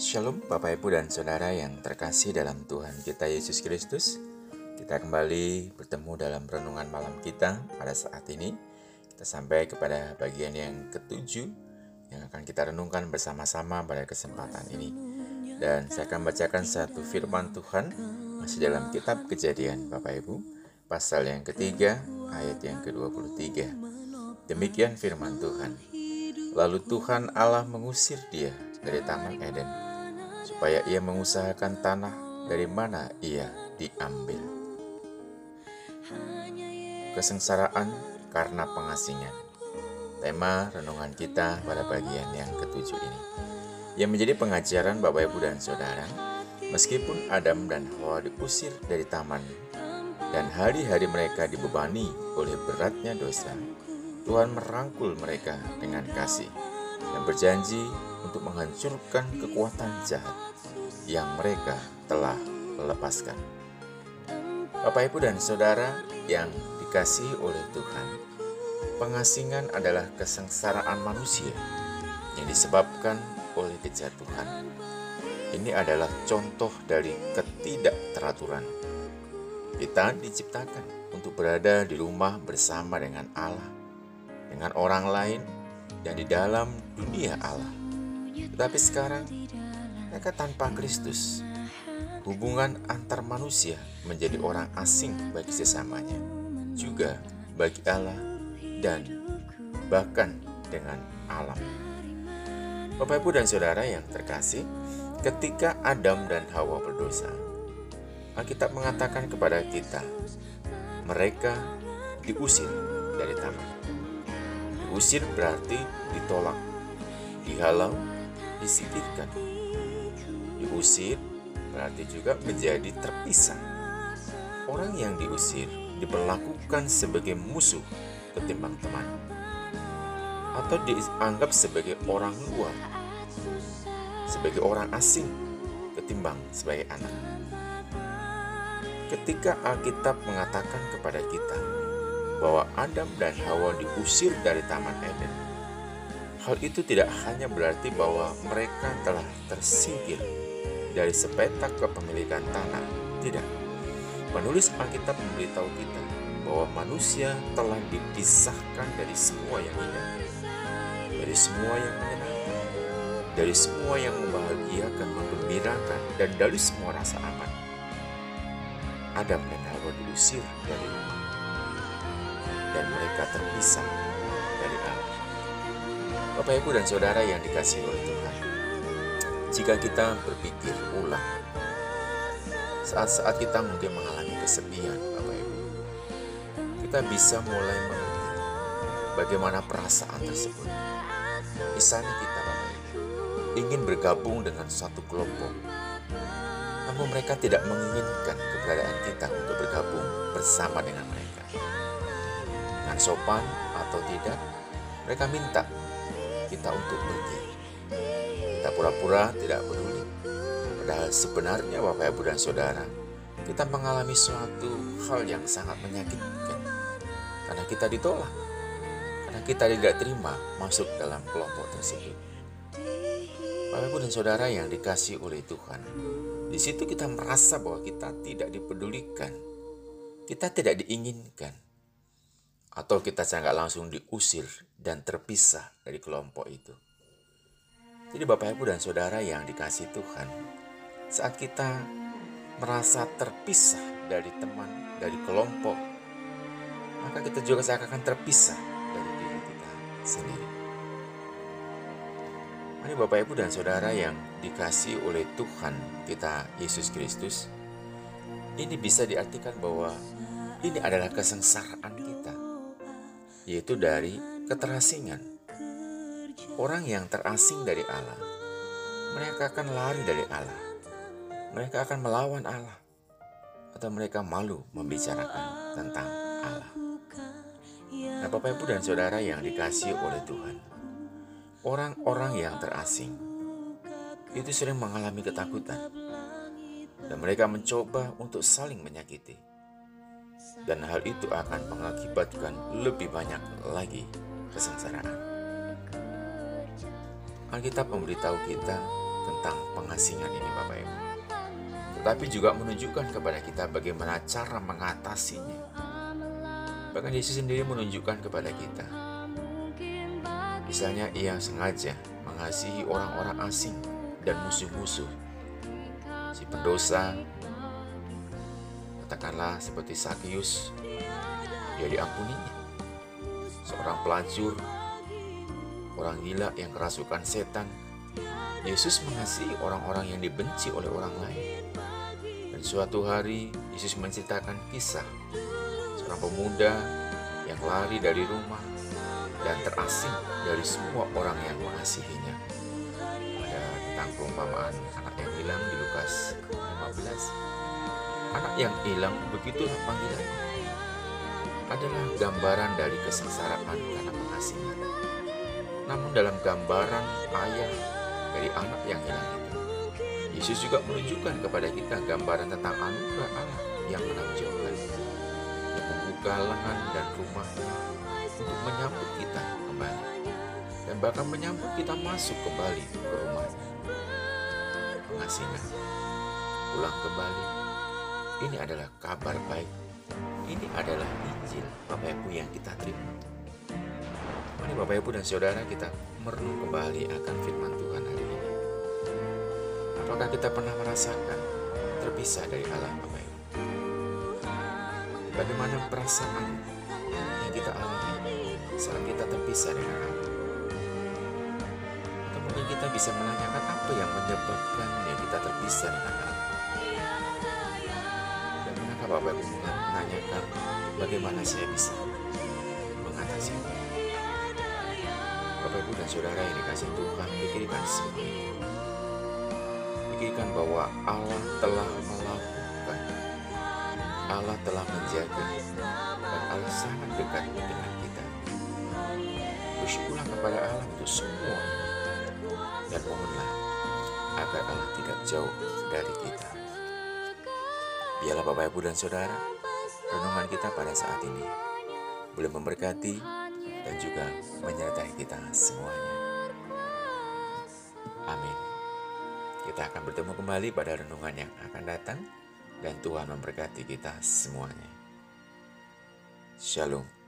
Shalom Bapak Ibu dan Saudara yang terkasih dalam Tuhan kita Yesus Kristus. Kita kembali bertemu dalam renungan malam kita pada saat ini. Kita sampai kepada bagian yang ketujuh Yang akan kita renungkan bersama-sama pada kesempatan ini. Dan saya akan bacakan satu firman Tuhan Masih dalam kitab kejadian Bapak Ibu Pasal yang ketiga ayat yang ke-23 Demikian firman Tuhan. Lalu Tuhan Allah mengusir dia dari Taman Eden, supaya ia mengusahakan tanah dari mana ia diambil. Kesengsaraan karena pengasingan. Tema renungan kita pada bagian yang ketujuh ini. Yang menjadi pengajaran Bapak Ibu dan Saudara, meskipun Adam dan Hawa diusir dari taman dan hari-hari mereka dibebani oleh beratnya dosa, Tuhan merangkul mereka dengan kasih dan berjanji untuk menghancurkan kekuatan jahat yang mereka telah lepaskan. Bapak, Ibu, dan saudara yang dikasihi oleh Tuhan, pengasingan adalah kesengsaraan manusia yang disebabkan oleh kejatuhan. Ini adalah contoh dari ketidakteraturan. Kita diciptakan untuk berada di rumah bersama dengan Allah dengan orang lain dan di dalam dunia Allah. Tetapi sekarang mereka tanpa Kristus. Hubungan antar manusia menjadi orang asing bagi sesamanya, juga bagi Allah dan bahkan dengan alam. Bapak Ibu dan Saudara yang terkasih, ketika Adam dan Hawa berdosa, Alkitab mengatakan kepada kita, mereka diusir dari taman. Diusir berarti ditolak, dihalau, disingkirkan. Diusir berarti juga menjadi terpisah. Orang yang diusir diperlakukan sebagai musuh ketimbang teman atau dianggap sebagai orang luar, sebagai orang asing ketimbang sebagai anak. Ketika Alkitab mengatakan kepada kita bahwa Adam dan Hawa diusir dari Taman Eden. Hal itu tidak hanya berarti bahwa mereka telah tersingkir dari sepetak kepemilikan tanah. Tidak. Penulis Alkitab memberitahu kita bahwa manusia telah dipisahkan dari semua yang indah, dari semua yang menyenangkan, dari semua yang membahagiakan, menggembirakan, dan dari semua rasa aman. Adam dan Hawa diusir dari dan mereka terpisah dari Allah. Bapak, Ibu, dan Saudara yang dikasih oleh Tuhan, jika kita berpikir ulang, saat-saat kita mungkin mengalami kesepian, Bapak Ibu, kita bisa mulai mengerti bagaimana perasaan tersebut. Misalnya kita, Bapak Ibu, ingin bergabung dengan suatu kelompok, namun mereka tidak menginginkan keberadaan kita untuk bergabung bersama dengan mereka sopan atau tidak, mereka minta kita untuk pergi. Kita pura-pura tidak peduli. Padahal sebenarnya Bapak Ibu dan Saudara, kita mengalami suatu hal yang sangat menyakitkan. Karena kita ditolak. Karena kita tidak terima masuk dalam kelompok tersebut. Bapak Ibu dan Saudara yang dikasih oleh Tuhan, di situ kita merasa bahwa kita tidak dipedulikan, kita tidak diinginkan, atau kita sangat langsung diusir dan terpisah dari kelompok itu. Jadi Bapak Ibu dan Saudara yang dikasih Tuhan, saat kita merasa terpisah dari teman, dari kelompok, maka kita juga seakan terpisah dari diri kita sendiri. Mari Bapak Ibu dan Saudara yang dikasih oleh Tuhan kita Yesus Kristus, ini bisa diartikan bahwa ini adalah kesengsaraan kita yaitu dari keterasingan. Orang yang terasing dari Allah, mereka akan lari dari Allah. Mereka akan melawan Allah, atau mereka malu membicarakan tentang Allah. Nah, Bapak, Ibu, dan saudara yang dikasih oleh Tuhan, orang-orang yang terasing itu sering mengalami ketakutan, dan mereka mencoba untuk saling menyakiti dan hal itu akan mengakibatkan lebih banyak lagi kesengsaraan. Alkitab memberitahu kita tentang pengasingan ini Bapak Ibu. Tetapi juga menunjukkan kepada kita bagaimana cara mengatasinya. Bahkan Yesus sendiri menunjukkan kepada kita. Misalnya ia sengaja mengasihi orang-orang asing dan musuh-musuh. Si pendosa, katakanlah seperti Sakius, dia diampuninya. Seorang pelacur, orang gila yang kerasukan setan, Yesus mengasihi orang-orang yang dibenci oleh orang lain. Dan suatu hari Yesus menceritakan kisah seorang pemuda yang lari dari rumah dan terasing dari semua orang yang mengasihinya. Ada tentang perumpamaan anak yang hilang di Lukas 15. Anak yang hilang begitulah panggilannya. Adalah gambaran dari kesengsaraan karena pengasingan. Namun dalam gambaran ayah dari anak yang hilang itu, Yesus juga menunjukkan kepada kita gambaran tentang anugerah Allah yang menakjubkan, yang membuka lengan dan rumahnya untuk menyambut kita kembali dan bahkan menyambut kita masuk kembali ke rumahnya. Pengasingan, pulang kembali, ini adalah kabar baik. Ini adalah Injil Bapak Ibu yang kita terima. Mari Bapak Ibu dan Saudara kita merenung kembali akan firman Tuhan hari ini. Apakah kita pernah merasakan terpisah dari Allah Bapak Ibu? Bagaimana perasaan yang kita alami saat kita terpisah dengan Allah? Atau mungkin kita bisa menanyakan apa yang menyebabkan kita terpisah dengan Allah? Mengapa Bapak Ibu menanyakan bagaimana saya bisa mengatasi Bapak Ibu dan Saudara yang dikasih Tuhan, pikirkan semua itu. Pikirkan bahwa Allah telah melakukan, Allah telah menjaga, dan Allah sangat dekat dengan kita. Bersyukurlah kepada Allah untuk semua dan mohonlah agar Allah tidak jauh dari kita. Biarlah Bapak Ibu dan Saudara, renungan kita pada saat ini boleh memberkati dan juga menyertai kita semuanya. Amin. Kita akan bertemu kembali pada renungan yang akan datang dan Tuhan memberkati kita semuanya. Shalom.